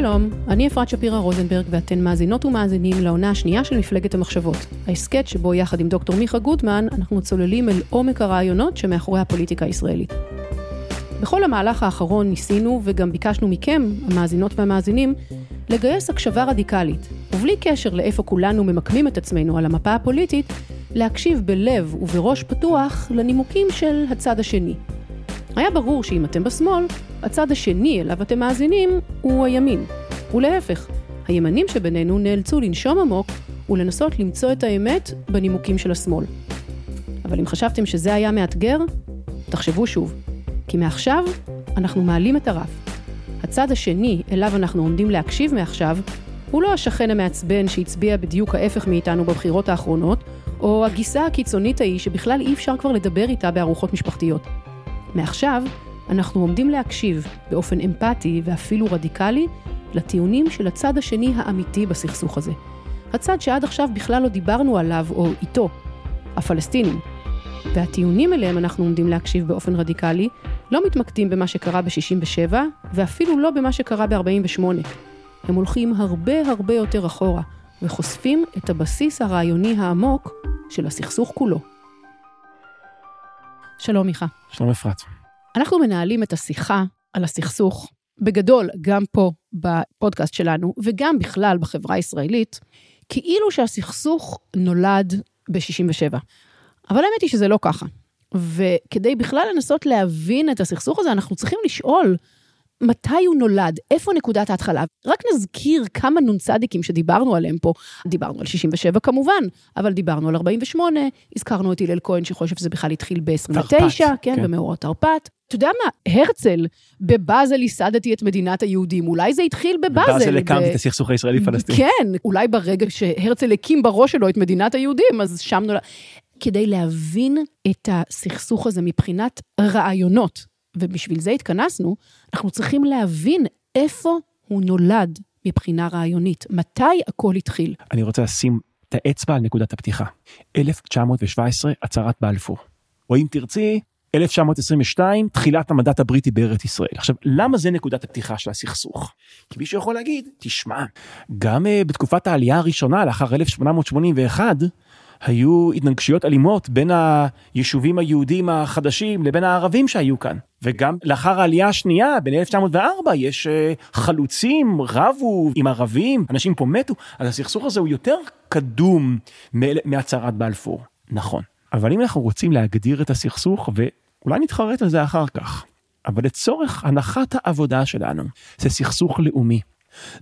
שלום, אני אפרת שפירא רוזנברג ואתן מאזינות ומאזינים לעונה השנייה של מפלגת המחשבות, ההסכת שבו יחד עם דוקטור מיכה גוטמן אנחנו צוללים אל עומק הרעיונות שמאחורי הפוליטיקה הישראלית. בכל המהלך האחרון ניסינו וגם ביקשנו מכם, המאזינות והמאזינים, לגייס הקשבה רדיקלית, ובלי קשר לאיפה כולנו ממקמים את עצמנו על המפה הפוליטית, להקשיב בלב ובראש פתוח לנימוקים של הצד השני. היה ברור שאם אתם בשמאל, הצד השני אליו אתם מאזינים הוא הימין. ולהפך, הימנים שבינינו נאלצו לנשום עמוק ולנסות למצוא את האמת בנימוקים של השמאל. אבל אם חשבתם שזה היה מאתגר, תחשבו שוב. כי מעכשיו אנחנו מעלים את הרף. הצד השני אליו אנחנו עומדים להקשיב מעכשיו, הוא לא השכן המעצבן שהצביע בדיוק ההפך מאיתנו בבחירות האחרונות, או הגיסה הקיצונית ההיא שבכלל אי אפשר כבר לדבר איתה בארוחות משפחתיות. מעכשיו, אנחנו עומדים להקשיב באופן אמפתי ואפילו רדיקלי לטיעונים של הצד השני האמיתי בסכסוך הזה. הצד שעד עכשיו בכלל לא דיברנו עליו או איתו, הפלסטינים. והטיעונים אליהם אנחנו עומדים להקשיב באופן רדיקלי לא מתמקדים במה שקרה ב-67 ואפילו לא במה שקרה ב-48. הם הולכים הרבה הרבה יותר אחורה וחושפים את הבסיס הרעיוני העמוק של הסכסוך כולו. שלום מיכה. שלום אפרת. אנחנו מנהלים את השיחה על הסכסוך, בגדול, גם פה בפודקאסט שלנו, וגם בכלל בחברה הישראלית, כאילו שהסכסוך נולד ב-67. אבל האמת היא שזה לא ככה. וכדי בכלל לנסות להבין את הסכסוך הזה, אנחנו צריכים לשאול מתי הוא נולד, איפה נקודת ההתחלה. רק נזכיר כמה נ"צדיקים שדיברנו עליהם פה. דיברנו על 67 כמובן, אבל דיברנו על 48, הזכרנו את הלל כהן שחושב שזה בכלל התחיל ב-29, כן, כן, במאורות תרפ"ט. אתה יודע מה, הרצל, בבאזל ייסדתי את מדינת היהודים, אולי זה התחיל בבאזל. בבאזל הקמתי. את הסכסוך הישראלי-פלסטיני. כן, אולי ברגע שהרצל הקים בראש שלו את מדינת היהודים, אז שם נולד... כדי להבין את הסכסוך הזה מבחינת רעיונות, ובשביל זה התכנסנו, אנחנו צריכים להבין איפה הוא נולד מבחינה רעיונית, מתי הכל התחיל. אני רוצה לשים את האצבע על נקודת הפתיחה. 1917, הצהרת בלפור. או אם תרצי, 1922, תחילת המנדט הבריטי בארץ ישראל. עכשיו, למה זה נקודת הפתיחה של הסכסוך? כי מישהו יכול להגיד, תשמע, גם uh, בתקופת העלייה הראשונה, לאחר 1881, היו התנגשויות אלימות בין היישובים היהודים החדשים לבין הערבים שהיו כאן. וגם לאחר העלייה השנייה, בין 1904, יש uh, חלוצים, רבו עם ערבים, אנשים פה מתו, אז הסכסוך הזה הוא יותר קדום מהצהרת בלפור. נכון. אבל אם אנחנו רוצים להגדיר את הסכסוך, ואולי נתחרט על זה אחר כך, אבל לצורך הנחת העבודה שלנו, זה סכסוך לאומי.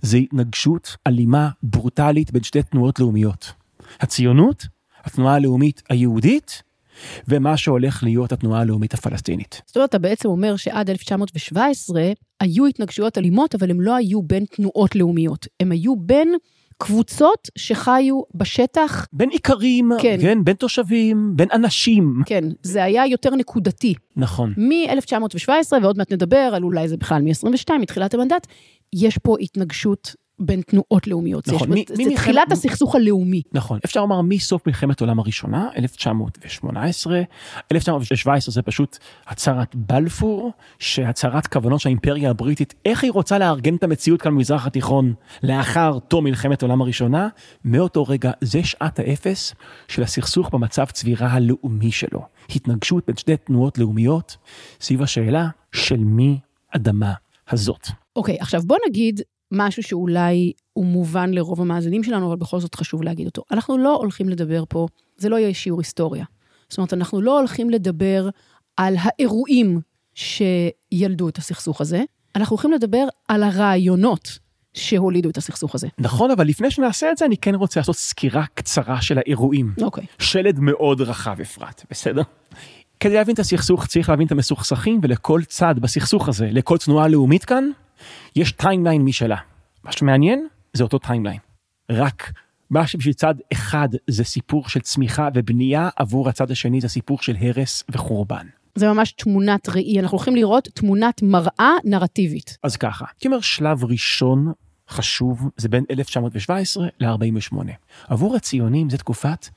זה התנגשות אלימה, ברוטלית בין שתי תנועות לאומיות. הציונות התנועה הלאומית היהודית, ומה שהולך להיות התנועה הלאומית הפלסטינית. זאת אומרת, אתה בעצם אומר שעד 1917 היו התנגשויות אלימות, אבל הם לא היו בין תנועות לאומיות, הם היו בין קבוצות שחיו בשטח. בין איכרים, כן. כן, בין תושבים, בין אנשים. כן, זה היה יותר נקודתי. נכון. מ-1917, ועוד מעט נדבר על אולי זה בכלל מ-22, מתחילת המנדט, יש פה התנגשות בין תנועות לאומיות. נכון. מ, זה מ- תחילת מ- הסכסוך הלאומי. נכון. אפשר לומר מסוף מלחמת העולם הראשונה, 1918, 1917 זה פשוט הצהרת בלפור, שהצהרת כוונות של האימפריה הבריטית, איך היא רוצה לארגן את המציאות כאן במזרח התיכון לאחר תום מלחמת העולם הראשונה, מאותו רגע זה שעת האפס של הסכסוך במצב צבירה הלאומי שלו. התנגשות בין שתי תנועות לאומיות סביב השאלה של מי אדמה הזאת. אוקיי, okay, עכשיו בוא נגיד משהו שאולי הוא מובן לרוב המאזינים שלנו, אבל בכל זאת חשוב להגיד אותו. אנחנו לא הולכים לדבר פה, זה לא יהיה שיעור היסטוריה. זאת אומרת, אנחנו לא הולכים לדבר על האירועים שילדו את הסכסוך הזה, אנחנו הולכים לדבר על הרעיונות שהולידו את הסכסוך הזה. נכון, אבל לפני שנעשה את זה, אני כן רוצה לעשות סקירה קצרה של האירועים. אוקיי. Okay. שלד מאוד רחב, אפרת, בסדר? כדי להבין את הסכסוך צריך להבין את המסוכסכים ולכל צד בסכסוך הזה, לכל תנועה לאומית כאן, יש timeline משלה. מה שמעניין זה אותו timeline. רק מה שבשביל צד אחד זה סיפור של צמיחה ובנייה, עבור הצד השני זה סיפור של הרס וחורבן. זה ממש תמונת ראי, אנחנו הולכים לראות תמונת מראה נרטיבית. אז ככה, הייתי אומר שלב ראשון חשוב זה בין 1917 ל-48. עבור הציונים זה תקופת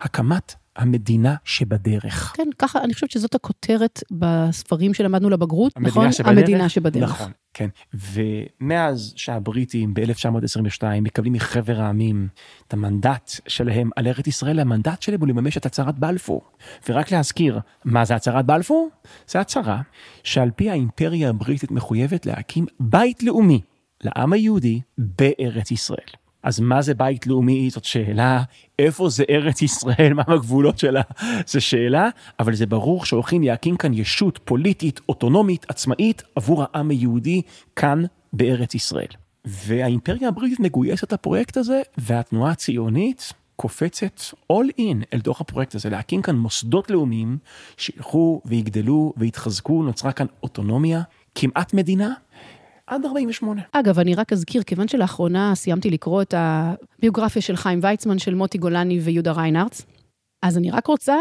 הקמת המדינה שבדרך. כן, ככה, אני חושבת שזאת הכותרת בספרים שלמדנו לבגרות, המדינה נכון? שבדרך? המדינה שבדרך. נכון, כן. ומאז שהבריטים ב-1922 מקבלים מחבר העמים את המנדט שלהם על ארץ ישראל, המנדט שלהם הוא לממש את הצהרת בלפור. ורק להזכיר, מה זה הצהרת בלפור? זה הצהרה שעל פי האימפריה הבריטית מחויבת להקים בית לאומי לעם היהודי בארץ ישראל. אז מה זה בית לאומי? זאת שאלה. איפה זה ארץ ישראל? מה הגבולות שלה? זו שאלה, אבל זה ברור שהולכים להקים כאן ישות פוליטית, אוטונומית, עצמאית, עבור העם היהודי כאן בארץ ישראל. והאימפריה הבריטית מגויסת לפרויקט הזה, והתנועה הציונית קופצת all in אל תוך הפרויקט הזה, להקים כאן מוסדות לאומיים שילכו ויגדלו ויתחזקו, נוצרה כאן אוטונומיה, כמעט מדינה, עד 48. אגב, אני רק אזכיר, כיוון שלאחרונה סיימתי לקרוא את הביוגרפיה של חיים ויצמן, של מוטי גולני ויהודה ריינארץ, אז אני רק רוצה,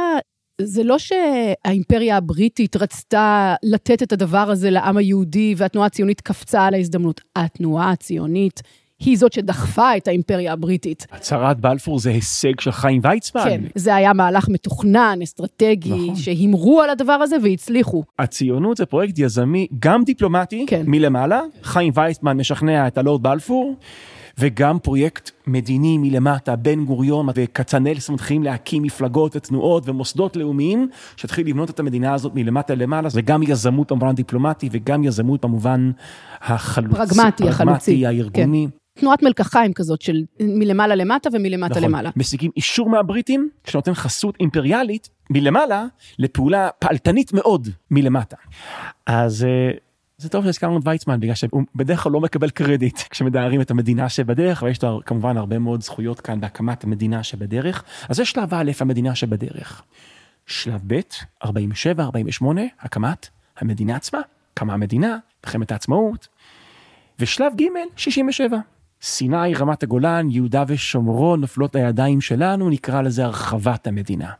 זה לא שהאימפריה הבריטית רצתה לתת את הדבר הזה לעם היהודי והתנועה הציונית קפצה על ההזדמנות. התנועה הציונית היא זאת שדחפה את האימפריה הבריטית. הצהרת בלפור זה הישג של חיים ויצמן. כן, זה היה מהלך מתוכנן, אסטרטגי, נכון. שהימרו על הדבר הזה והצליחו. הציונות זה פרויקט יזמי, גם דיפלומטי, כן. מלמעלה, חיים ויצמן משכנע את הלורד בלפור, וגם פרויקט מדיני מלמטה, בן גוריון וכצנלס מתחילים להקים מפלגות ותנועות ומוסדות לאומיים, שהתחיל לבנות את המדינה הזאת מלמטה למעלה, זה גם יזמות במובן דיפלומטי וגם יזמות במובן החלוצי, פרגמטי, החלוצי, הארגוני. תנועת מלקחיים כזאת של מלמעלה למטה ומלמטה נכון, למעלה. משיגים אישור מהבריטים שנותן חסות אימפריאלית מלמעלה לפעולה פעלתנית מאוד מלמטה. אז אה, זה טוב שהזכרנו את ויצמן בגלל שהוא בדרך כלל לא מקבל קרדיט כשמדיירים את המדידה שבדרך ויש לו כמובן הרבה מאוד זכויות כאן בהקמת המדינה שבדרך. אז זה שלב א' המדינה שבדרך. שלב ב' 47 48 הקמת המדינה עצמה קמה המדינה מלחמת העצמאות. ושלב ג' 67 סיני, רמת הגולן, יהודה ושומרון נופלות לידיים שלנו, נקרא לזה הרחבת המדינה.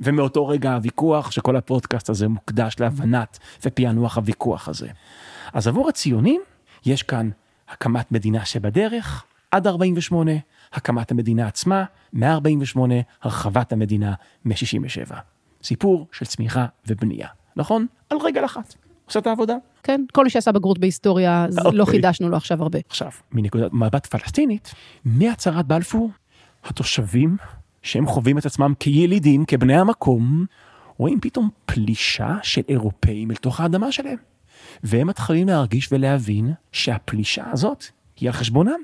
ומאותו רגע הוויכוח, שכל הפודקאסט הזה מוקדש להבנת ופענוח הוויכוח הזה. אז עבור הציונים, יש כאן הקמת מדינה שבדרך, עד 48, הקמת המדינה עצמה, 148, הרחבת המדינה, מ-67. סיפור של צמיחה ובנייה, נכון? על רגל אחת. עושה את העבודה. כן, כל מי שעשה בגרות בהיסטוריה, לא אוקיי. חידשנו לו עכשיו הרבה. עכשיו, מנקודת מבט פלסטינית, מהצהרת בלפור, התושבים, שהם חווים את עצמם כילידים, כבני המקום, רואים פתאום פלישה של אירופאים אל תוך האדמה שלהם. והם מתחילים להרגיש ולהבין שהפלישה הזאת היא על חשבונם.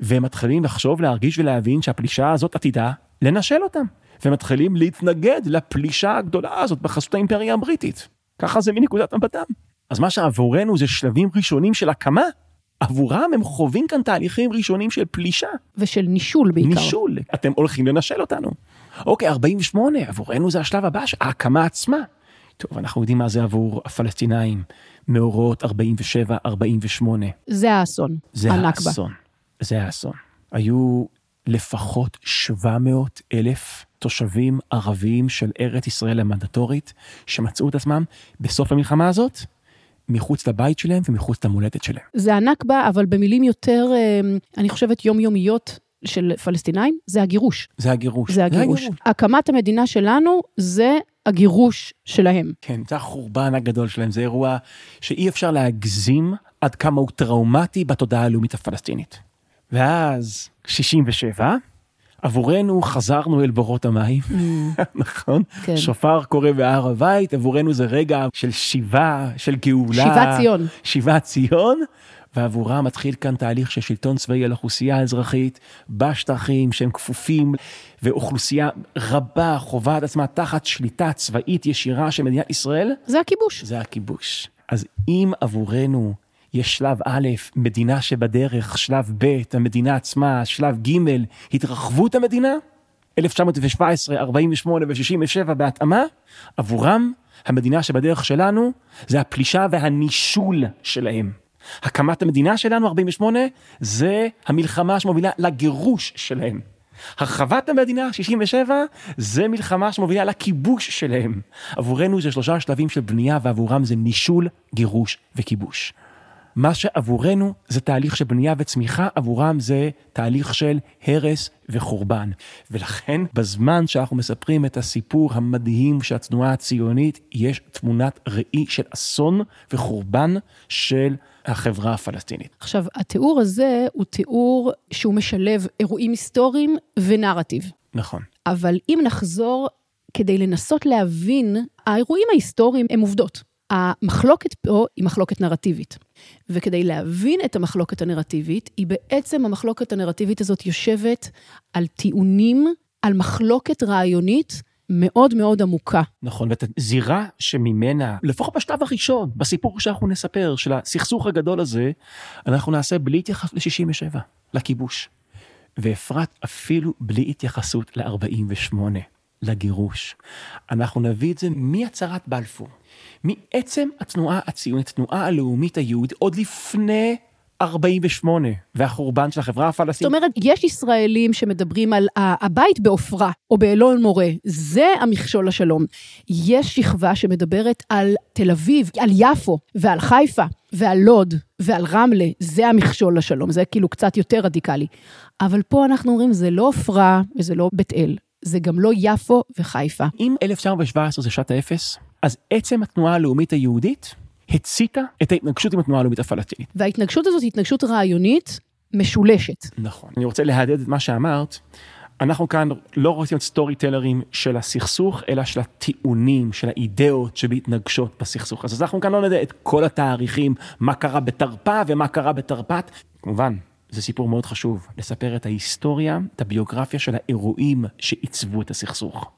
והם מתחילים לחשוב, להרגיש ולהבין שהפלישה הזאת עתידה לנשל אותם. והם מתחילים להתנגד לפלישה הגדולה הזאת בחסות האימפריה הבריטית. ככה זה מנקודת מבטם. אז מה שעבורנו זה שלבים ראשונים של הקמה, עבורם הם חווים כאן תהליכים ראשונים של פלישה. ושל נישול בעיקר. נישול, אתם הולכים לנשל אותנו. אוקיי, 48, עבורנו זה השלב הבא, ההקמה עצמה. טוב, אנחנו יודעים מה זה עבור הפלסטינאים, מאורעות 47, 48. זה האסון, זה הנכבה. האסון. זה האסון. היו לפחות 700 אלף תושבים ערבים של ארץ ישראל המנדטורית, שמצאו את עצמם בסוף המלחמה הזאת, מחוץ לבית שלהם ומחוץ למולדת שלהם. זה הנכבה, אבל במילים יותר, אה, אני חושבת, יומיומיות של פלסטינאים, זה הגירוש. זה הגירוש. זה הגירוש. הקמת המדינה שלנו זה הגירוש שלהם. כן, זה החורבן הגדול שלהם, זה אירוע שאי אפשר להגזים עד כמה הוא טראומטי בתודעה הלאומית הפלסטינית. ואז, 67, עבורנו חזרנו אל בורות המים, נכון? כן. שופר קורא בהר הבית, עבורנו זה רגע של שיבה, של גאולה. שיבת ציון. שיבת ציון, ועבורם מתחיל כאן תהליך של שלטון צבאי על אוכלוסייה האזרחית בשטחים שהם כפופים, ואוכלוסייה רבה חווה את עצמה תחת שליטה צבאית ישירה של מדינת ישראל, זה הכיבוש. זה הכיבוש. אז אם עבורנו יש שלב א', מדינה שבדרך, שלב ב', המדינה עצמה, שלב ג', התרחבות המדינה, 1917, 48 ו-67 בהתאמה, עבורם המדינה שבדרך שלנו זה הפלישה והנישול שלהם. הקמת המדינה שלנו, 48, זה המלחמה שמובילה לגירוש שלהם. הרחבת המדינה, 67, זה מלחמה שמובילה לכיבוש שלהם. עבורנו זה שלושה שלבים של בנייה ועבורם זה נישול, גירוש וכיבוש. מה שעבורנו זה תהליך של בנייה וצמיחה, עבורם זה תהליך של הרס וחורבן. ולכן בזמן שאנחנו מספרים את הסיפור המדהים של התנועה הציונית, יש תמונת ראי של אסון וחורבן של החברה הפלסטינית. עכשיו, התיאור הזה הוא תיאור שהוא משלב אירועים היסטוריים ונרטיב. נכון. אבל אם נחזור כדי לנסות להבין, האירועים ההיסטוריים הם עובדות. המחלוקת פה היא מחלוקת נרטיבית. וכדי להבין את המחלוקת הנרטיבית, היא בעצם, המחלוקת הנרטיבית הזאת יושבת על טיעונים, על מחלוקת רעיונית מאוד מאוד עמוקה. נכון, ואת הזירה שממנה, לפחות בשלב הראשון, בסיפור שאנחנו נספר, של הסכסוך הגדול הזה, אנחנו נעשה בלי התייחסות ל-67, לכיבוש. ואפרת, אפילו בלי התייחסות ל-48, לגירוש. אנחנו נביא את זה מהצהרת בלפור, מעצם התנועה הציונית, התנועה הלאומית היהודית, עוד לפני 48 והחורבן של החברה הפלסטינית. זאת אומרת, יש ישראלים שמדברים על הבית בעופרה או באלון מורה, זה המכשול לשלום. יש שכבה שמדברת על תל אביב, על יפו ועל חיפה ועל לוד ועל רמלה, זה המכשול לשלום, זה כאילו קצת יותר רדיקלי. אבל פה אנחנו אומרים, זה לא עופרה וזה לא בית אל, זה גם לא יפו וחיפה. אם 1917 זה שעת האפס, אז עצם התנועה הלאומית היהודית הציתה את ההתנגשות עם התנועה הלאומית הפלסטינית. וההתנגשות הזאת היא התנגשות רעיונית משולשת. נכון. אני רוצה להדהד את מה שאמרת. אנחנו כאן לא רוצים להיות סטורי טלרים של הסכסוך, אלא של הטיעונים, של האידאות שבהתנגשות בסכסוך. אז אנחנו כאן לא נדע את כל התאריכים, מה קרה בתרפ"א ומה קרה בתרפ"ט. כמובן, זה סיפור מאוד חשוב, לספר את ההיסטוריה, את הביוגרפיה של האירועים שעיצבו את הסכסוך.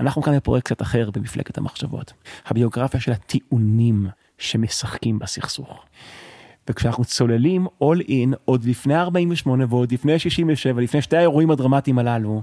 אנחנו כאן בפרויקט קצת אחר במפלגת המחשבות. הביוגרפיה של הטיעונים שמשחקים בסכסוך. וכשאנחנו צוללים all in עוד לפני 48 ועוד לפני 67, לפני שתי האירועים הדרמטיים הללו,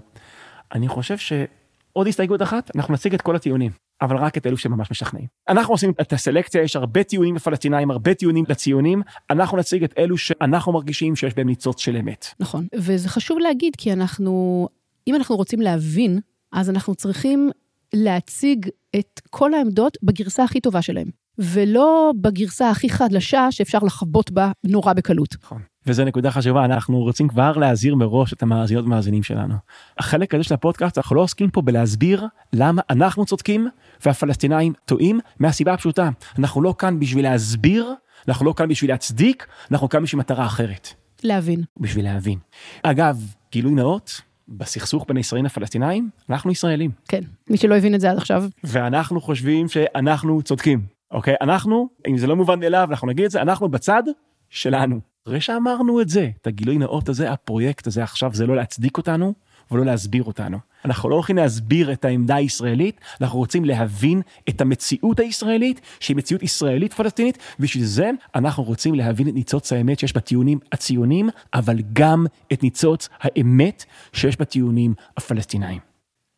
אני חושב שעוד הסתייגות אחת, אנחנו נציג את כל הטיעונים, אבל רק את אלו שממש משכנעים. אנחנו עושים את הסלקציה, יש הרבה טיעונים לפלסטינאים, הרבה טיעונים לציונים, אנחנו נציג את אלו שאנחנו מרגישים שיש בהם ניצוץ של אמת. נכון, וזה חשוב להגיד, כי אנחנו, אם אנחנו רוצים להבין, אז אנחנו צריכים להציג את כל העמדות בגרסה הכי טובה שלהם. ולא בגרסה הכי חדשה שאפשר לחבוט בה נורא בקלות. נכון. וזו נקודה חשובה, אנחנו רוצים כבר להזהיר מראש את המאזינות והמאזינים שלנו. החלק הזה של הפודקאסט, אנחנו לא עוסקים פה בלהסביר למה אנחנו צודקים והפלסטינאים טועים, מהסיבה הפשוטה, אנחנו לא כאן בשביל להסביר, אנחנו לא כאן בשביל להצדיק, אנחנו כאן בשביל מטרה אחרת. להבין. בשביל להבין. אגב, גילוי נאות, בסכסוך בין הישראלים לפלסטינאים, אנחנו ישראלים. כן, מי שלא הבין את זה עד עכשיו. ואנחנו חושבים שאנחנו צודקים. אוקיי? אנחנו, אם זה לא מובן מאליו, אנחנו נגיד את זה, אנחנו בצד שלנו. אחרי שאמרנו את זה, את הגילוי נאות הזה, הפרויקט הזה עכשיו, זה לא להצדיק אותנו ולא להסביר אותנו. אנחנו לא הולכים להסביר את העמדה הישראלית, אנחנו רוצים להבין את המציאות הישראלית, שהיא מציאות ישראלית פלסטינית, ובשביל זה אנחנו רוצים להבין את ניצוץ האמת שיש בטיעונים הציוניים, אבל גם את ניצוץ האמת שיש בטיעונים הפלסטינאים.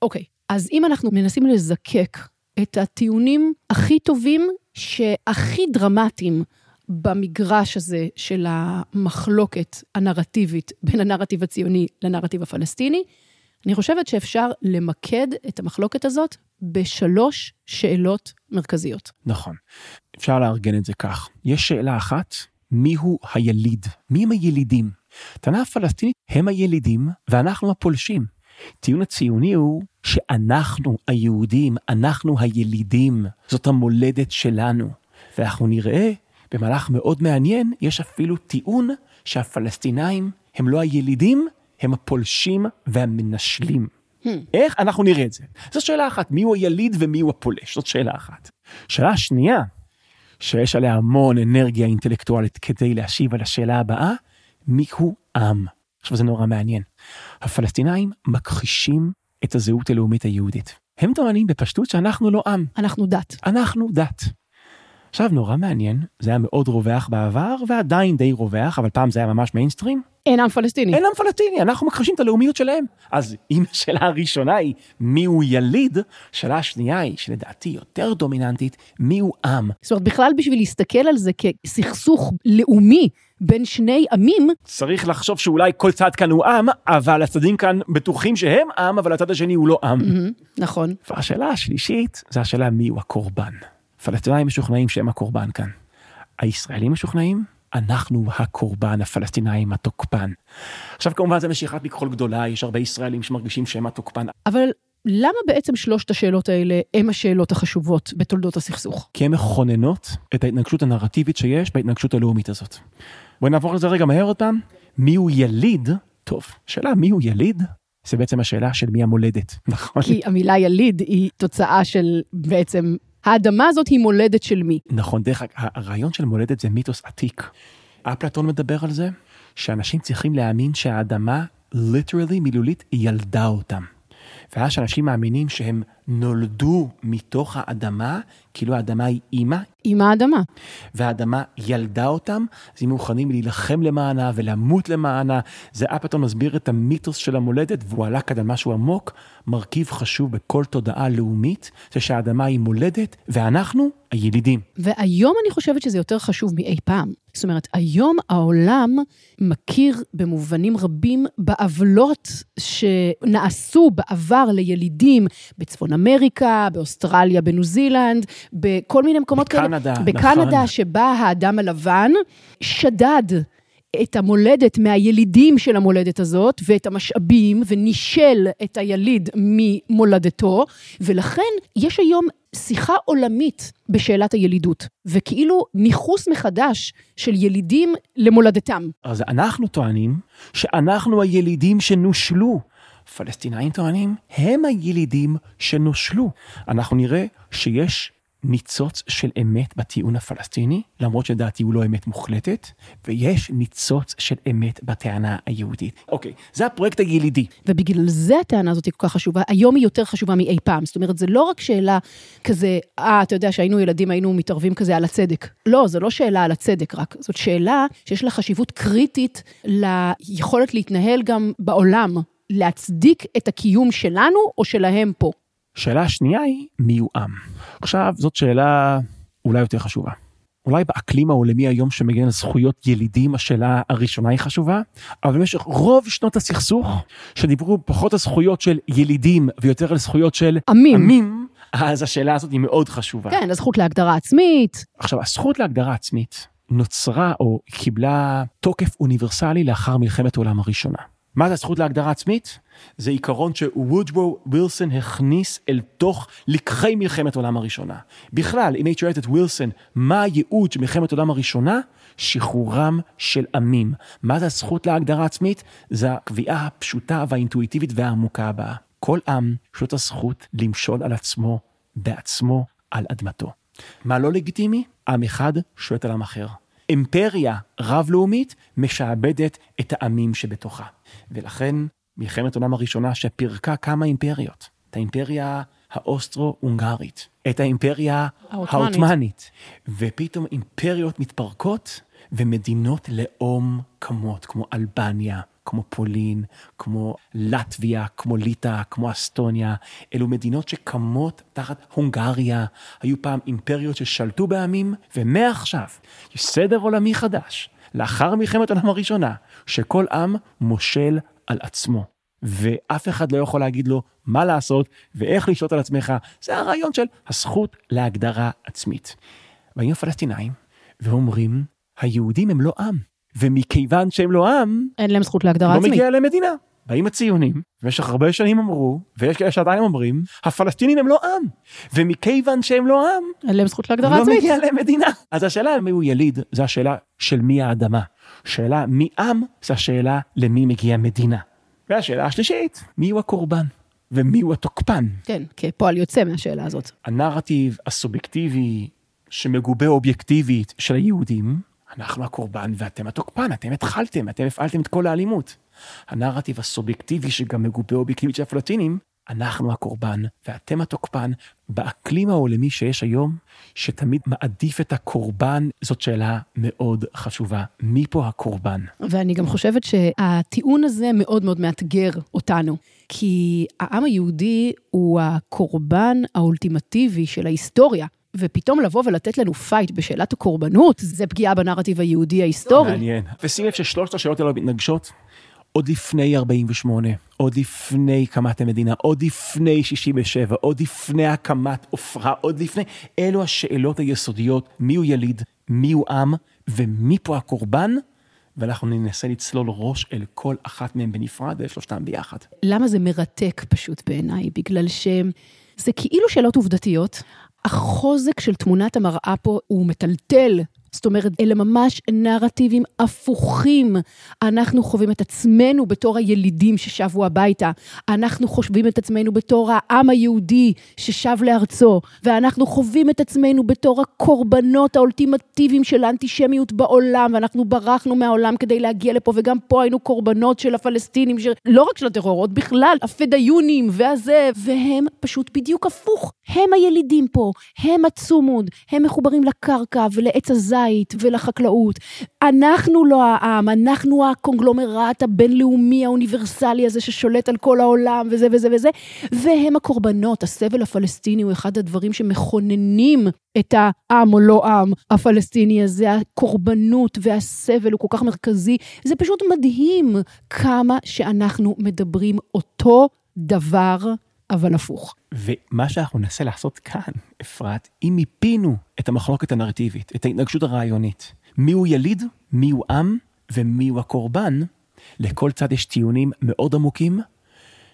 אוקיי, okay, אז אם אנחנו מנסים לזקק את הטיעונים הכי טובים שהכי דרמטיים במגרש הזה של המחלוקת הנרטיבית בין הנרטיב הציוני לנרטיב הפלסטיני, אני חושבת שאפשר למקד את המחלוקת הזאת בשלוש שאלות מרכזיות. נכון. אפשר לארגן את זה כך. יש שאלה אחת, מיהו היליד? מי הם הילידים? טענה הפלסטינית הם הילידים ואנחנו הפולשים. טיעון הציוני הוא שאנחנו היהודים, אנחנו הילידים, זאת המולדת שלנו. ואנחנו נראה במהלך מאוד מעניין, יש אפילו טיעון שהפלסטינאים הם לא הילידים, הם הפולשים והמנשלים. Hmm. איך? אנחנו נראה את זה. זו שאלה אחת, מיהו היליד ומיהו הפולש, זאת שאלה אחת. שאלה שנייה, שיש עליה המון אנרגיה אינטלקטואלית כדי להשיב על השאלה הבאה, מיהו עם? עכשיו זה נורא מעניין. הפלסטינאים מכחישים את הזהות הלאומית היהודית. הם טוענים בפשטות שאנחנו לא עם. אנחנו דת. אנחנו דת. עכשיו נורא מעניין, זה היה מאוד רווח בעבר ועדיין די רווח, אבל פעם זה היה ממש מיינסטרים. אין עם פלסטיני. אין עם פלסטיני, אנחנו מכחישים את הלאומיות שלהם. אז אם השאלה הראשונה היא מי הוא יליד, השאלה השנייה היא, שלדעתי יותר דומיננטית, מי הוא עם. זאת אומרת, בכלל בשביל להסתכל על זה כסכסוך לאומי בין שני עמים, צריך לחשוב שאולי כל צד כאן הוא עם, אבל הצדדים כאן בטוחים שהם עם, אבל הצד השני הוא לא עם. נכון. והשאלה השלישית, זה השאלה מי הוא הקורבן. פלסטינים משוכנעים שהם הקורבן כאן. הישראלים משוכנעים? אנחנו הקורבן, הפלסטינאים התוקפן. עכשיו כמובן זה משיכת מכחול גדולה, יש הרבה ישראלים שמרגישים שהם התוקפן. אבל למה בעצם שלושת השאלות האלה הם השאלות החשובות בתולדות הסכסוך? כי הן מכוננות את ההתנגשות הנרטיבית שיש בהתנגשות הלאומית הזאת. בואי נעבור על זה רגע מהר עוד פעם. מי הוא יליד? טוב, שאלה מי הוא יליד? זה בעצם השאלה של מי המולדת, נכון? כי המילה יליד היא תוצאה של בעצם, האדמה הזאת היא מולדת של מי? נכון, דרך אגב, הרעיון של מולדת זה מיתוס עתיק. אפלטון מדבר על זה, שאנשים צריכים להאמין שהאדמה, ליטרלי, מילולית, ילדה אותם. ואז שאנשים מאמינים שהם נולדו מתוך האדמה, כאילו האדמה היא אימא, עם האדמה. והאדמה ילדה אותם, אז הם מוכנים להילחם למענה ולמות למענה. זה אפלטון מסביר את המיתוס של המולדת, והוא עלה כאן על משהו עמוק, מרכיב חשוב בכל תודעה לאומית, זה שהאדמה היא מולדת, ואנחנו הילידים. והיום אני חושבת שזה יותר חשוב מאי פעם. זאת אומרת, היום העולם מכיר במובנים רבים בעוולות שנעשו בעבר לילידים בצפון אמריקה, באוסטרליה, בניו זילנד, בכל מיני מקומות כאלה. בקנדה, בקנדה, נכון. שבה האדם הלבן שדד את המולדת מהילידים של המולדת הזאת, ואת המשאבים, ונישל את היליד ממולדתו, ולכן יש היום שיחה עולמית בשאלת הילידות, וכאילו ניכוס מחדש של ילידים למולדתם. אז אנחנו טוענים שאנחנו הילידים שנושלו. פלסטינאים טוענים, הם הילידים שנושלו. אנחנו נראה שיש ניצוץ של אמת בטיעון הפלסטיני, למרות שלדעתי הוא לא אמת מוחלטת, ויש ניצוץ של אמת בטענה היהודית. אוקיי, זה הפרויקט הילידי. ובגלל זה הטענה הזאת היא כל כך חשובה, היום היא יותר חשובה מאי פעם. זאת אומרת, זה לא רק שאלה כזה, אה, אתה יודע שהיינו ילדים, היינו מתערבים כזה על הצדק. לא, זו לא שאלה על הצדק רק, זאת שאלה שיש לה חשיבות קריטית ליכולת להתנהל גם בעולם, להצדיק את הקיום שלנו או שלהם פה. שאלה השנייה היא, מי הוא עם? עכשיו, זאת שאלה אולי יותר חשובה. אולי באקלים העולמי היום שמגן על זכויות ילידים, השאלה הראשונה היא חשובה, אבל במשך רוב שנות הסכסוך, שדיברו פחות על זכויות של ילידים ויותר על זכויות של עמים. עמים, אז השאלה הזאת היא מאוד חשובה. כן, הזכות להגדרה עצמית. עכשיו, הזכות להגדרה עצמית נוצרה או קיבלה תוקף אוניברסלי לאחר מלחמת העולם הראשונה. מה זה הזכות להגדרה עצמית? זה עיקרון שוודרו ווילסון הכניס אל תוך לקחי מלחמת העולם הראשונה. בכלל, אם היית שואלת את ווילסון, מה הייעוד של מלחמת העולם הראשונה? שחרורם של עמים. מה זה הזכות להגדרה עצמית? זה הקביעה הפשוטה והאינטואיטיבית והעמוקה הבאה. כל עם יש לו את הזכות למשול על עצמו, בעצמו, על אדמתו. מה לא לגיטימי? עם אחד שולט על עם אחר. אימפריה רב-לאומית משעבדת את העמים שבתוכה. ולכן מלחמת העולם הראשונה שפירקה כמה אימפריות. את האימפריה האוסטרו-הונגרית, את האימפריה העות'מאנית. ופתאום אימפריות מתפרקות ומדינות לאום קמות, כמו אלבניה, כמו פולין, כמו לטביה, כמו ליטא, כמו אסטוניה. אלו מדינות שקמות תחת הונגריה, היו פעם אימפריות ששלטו בעמים, ומעכשיו יש סדר עולמי חדש, לאחר מלחמת העולם הראשונה, שכל עם מושל על עצמו. ואף אחד לא יכול להגיד לו מה לעשות ואיך לשלוט על עצמך. זה הרעיון של הזכות להגדרה עצמית. באים הפלסטינאים ואומרים, היהודים הם לא עם, ומכיוון שהם לא עם, אין להם זכות להגדרה לא עצמית. מגיע להם מדינה. באים הציונים, במשך הרבה שנים אמרו, ויש כאלה שעדיין אומרים, הפלסטינים הם לא עם, ומכיוון שהם לא עם, אין להם זכות להגדרה לא עצמית. מגיע להם מדינה. אז השאלה מי הוא יליד, זה השאלה של מי האדמה. שאלה מי עם, זה השאלה למי מגיע מדינה. והשאלה השלישית, מי הוא הקורבן, ומי הוא התוקפן. כן, כפועל יוצא מהשאלה הזאת. הנרטיב הסובייקטיבי שמגובה אובייקטיבית של היהודים, אנחנו הקורבן ואתם התוקפן, אתם התחלתם, אתם הפעלתם את כל האלימות. הנרטיב הסובייקטיבי שגם מגובה אובייקטיבית של הפלסטינים, אנחנו הקורבן ואתם התוקפן. באקלים העולמי שיש היום, שתמיד מעדיף את הקורבן, זאת שאלה מאוד חשובה. מי פה הקורבן? ואני גם חושבת שהטיעון הזה מאוד מאוד מאתגר אותנו. כי העם היהודי הוא הקורבן האולטימטיבי של ההיסטוריה. ופתאום לבוא ולתת לנו פייט בשאלת הקורבנות, זה פגיעה בנרטיב היהודי ההיסטורי. מעניין. ושים לב ששלושת השאלות האלה מתנגשות עוד לפני 48, עוד לפני הקמת המדינה, עוד לפני 67, עוד לפני הקמת עופרה, עוד לפני, אלו השאלות היסודיות, מי הוא יליד, מי הוא עם, ומי פה הקורבן, ואנחנו ננסה לצלול ראש אל כל אחת מהם בנפרד ושלושתם ביחד. למה זה מרתק פשוט בעיניי? בגלל שזה כאילו שאלות עובדתיות, החוזק של תמונת המראה פה הוא מטלטל. זאת אומרת, אלה ממש נרטיבים הפוכים. אנחנו חווים את עצמנו בתור הילידים ששבו הביתה. אנחנו חושבים את עצמנו בתור העם היהודי ששב לארצו. ואנחנו חווים את עצמנו בתור הקורבנות האולטימטיביים של האנטישמיות בעולם. ואנחנו ברחנו מהעולם כדי להגיע לפה, וגם פה היינו קורבנות של הפלסטינים, לא רק של הטרור, עוד בכלל, הפדאיונים והזה, והם פשוט בדיוק הפוך. הם הילידים פה, הם הצומוד, הם מחוברים לקרקע ולעץ הזית. לבית ולחקלאות. אנחנו לא העם, אנחנו הקונגלומרט הבינלאומי האוניברסלי הזה ששולט על כל העולם וזה וזה וזה, והם הקורבנות. הסבל הפלסטיני הוא אחד הדברים שמכוננים את העם או לא עם הפלסטיני הזה, הקורבנות והסבל הוא כל כך מרכזי. זה פשוט מדהים כמה שאנחנו מדברים אותו דבר. אבל הפוך. ומה שאנחנו ננסה לעשות כאן, אפרת, אם מיפינו את המחלוקת הנרטיבית, את ההתנגשות הרעיונית, מי הוא יליד, מי הוא עם ומי הוא הקורבן, לכל צד יש טיעונים מאוד עמוקים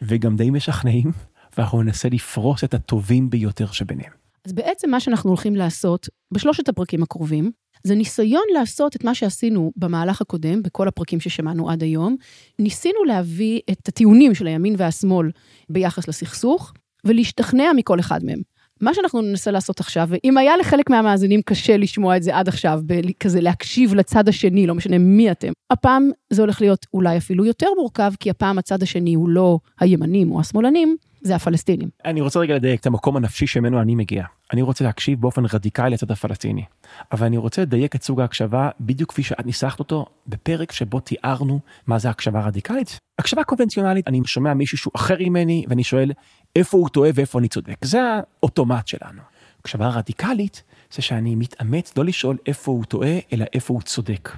וגם די משכנעים, ואנחנו ננסה לפרוס את הטובים ביותר שביניהם. אז בעצם מה שאנחנו הולכים לעשות בשלושת הפרקים הקרובים, זה ניסיון לעשות את מה שעשינו במהלך הקודם, בכל הפרקים ששמענו עד היום. ניסינו להביא את הטיעונים של הימין והשמאל ביחס לסכסוך, ולהשתכנע מכל אחד מהם. מה שאנחנו ננסה לעשות עכשיו, ואם היה לחלק מהמאזינים קשה לשמוע את זה עד עכשיו, כזה להקשיב לצד השני, לא משנה מי אתם, הפעם זה הולך להיות אולי אפילו יותר מורכב, כי הפעם הצד השני הוא לא הימנים או השמאלנים, זה הפלסטינים. אני רוצה רגע לדייק את המקום הנפשי שממנו אני מגיע. אני רוצה להקשיב באופן רדיקלי לצד הפלסטיני. אבל אני רוצה לדייק את סוג ההקשבה בדיוק כפי שאת ניסחת אותו בפרק שבו תיארנו מה זה הקשבה רדיקלית. הקשבה קונבנציונלית, אני שומע מישהו שהוא אחר ממני ואני שואל איפה הוא טועה ואיפה אני צודק. זה האוטומט שלנו. הקשבה רדיקלית זה שאני מתאמץ לא לשאול איפה הוא טועה אלא איפה הוא צודק.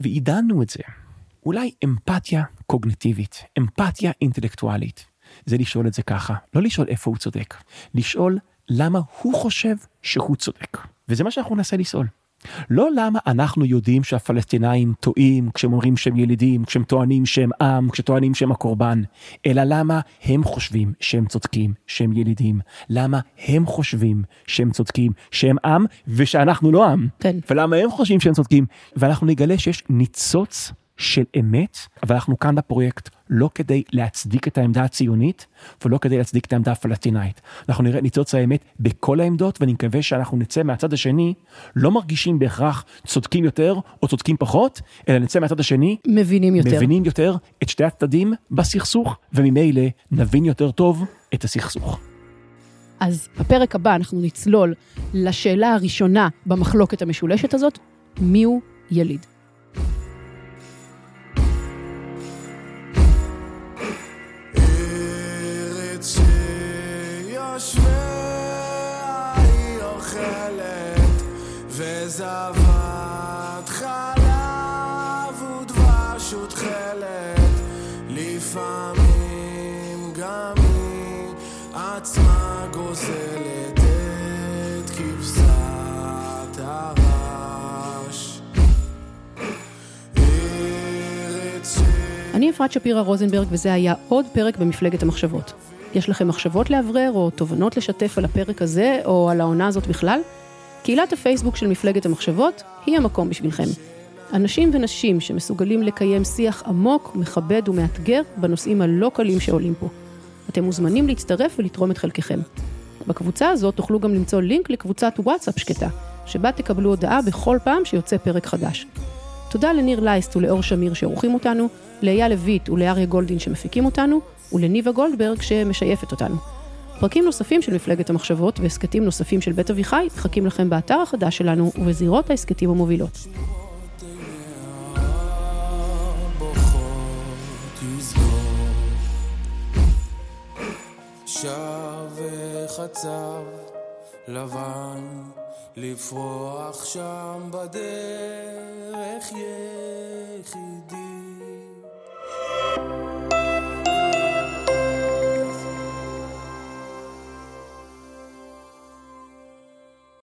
ועידנו את זה. אולי אמפתיה קוגנטיבית, אמפתיה אינטלקטואלית. זה לשאול את זה ככה, לא לשאול איפה הוא צודק, לשאול למה הוא חושב שהוא צודק. וזה מה שאנחנו ננסה לשאול. לא למה אנחנו יודעים שהפלסטינאים טועים כשהם אומרים שהם ילידים, כשהם טוענים שהם עם, כשטוענים שהם הקורבן, אלא למה הם חושבים שהם צודקים, שהם ילידים, למה הם חושבים שהם צודקים, שהם עם ושאנחנו לא עם, כן. ולמה הם חושבים שהם צודקים, ואנחנו נגלה שיש ניצוץ של אמת, אבל אנחנו כאן בפרויקט לא כדי להצדיק את העמדה הציונית ולא כדי להצדיק את העמדה הפלסטינאית. אנחנו נראה ניצוץ האמת בכל העמדות ואני מקווה שאנחנו נצא מהצד השני לא מרגישים בהכרח צודקים יותר או צודקים פחות, אלא נצא מהצד השני מבינים יותר, מבינים יותר את שתי הצדדים בסכסוך וממילא נבין יותר טוב את הסכסוך. אז בפרק הבא אנחנו נצלול לשאלה הראשונה במחלוקת המשולשת הזאת, מיהו יליד. זבת חלב ודבש ותכלת, לפעמים גם היא עצמה גוזלת את כבשת הרש. אני אפרת שפירא רוזנברג וזה היה עוד פרק במפלגת המחשבות. יש לכם מחשבות לאוורר או תובנות לשתף על הפרק הזה או על העונה הזאת בכלל? קהילת הפייסבוק של מפלגת המחשבות היא המקום בשבילכם. אנשים ונשים שמסוגלים לקיים שיח עמוק, מכבד ומאתגר בנושאים הלא קלים שעולים פה. אתם מוזמנים להצטרף ולתרום את חלקכם. בקבוצה הזאת תוכלו גם למצוא לינק לקבוצת וואטסאפ שקטה, שבה תקבלו הודעה בכל פעם שיוצא פרק חדש. תודה לניר לייסט ולאור שמיר שעורכים אותנו, לאייל לויט ולאריה גולדין שמפיקים אותנו, ולניבה גולדברג שמשייפת אותנו. פרקים נוספים של מפלגת המחשבות והסכתים נוספים של בית אביחי מחכים לכם באתר החדש שלנו ובזירות ההסכתים המובילות. שב וחצב לפרוח שם בדרך יחידי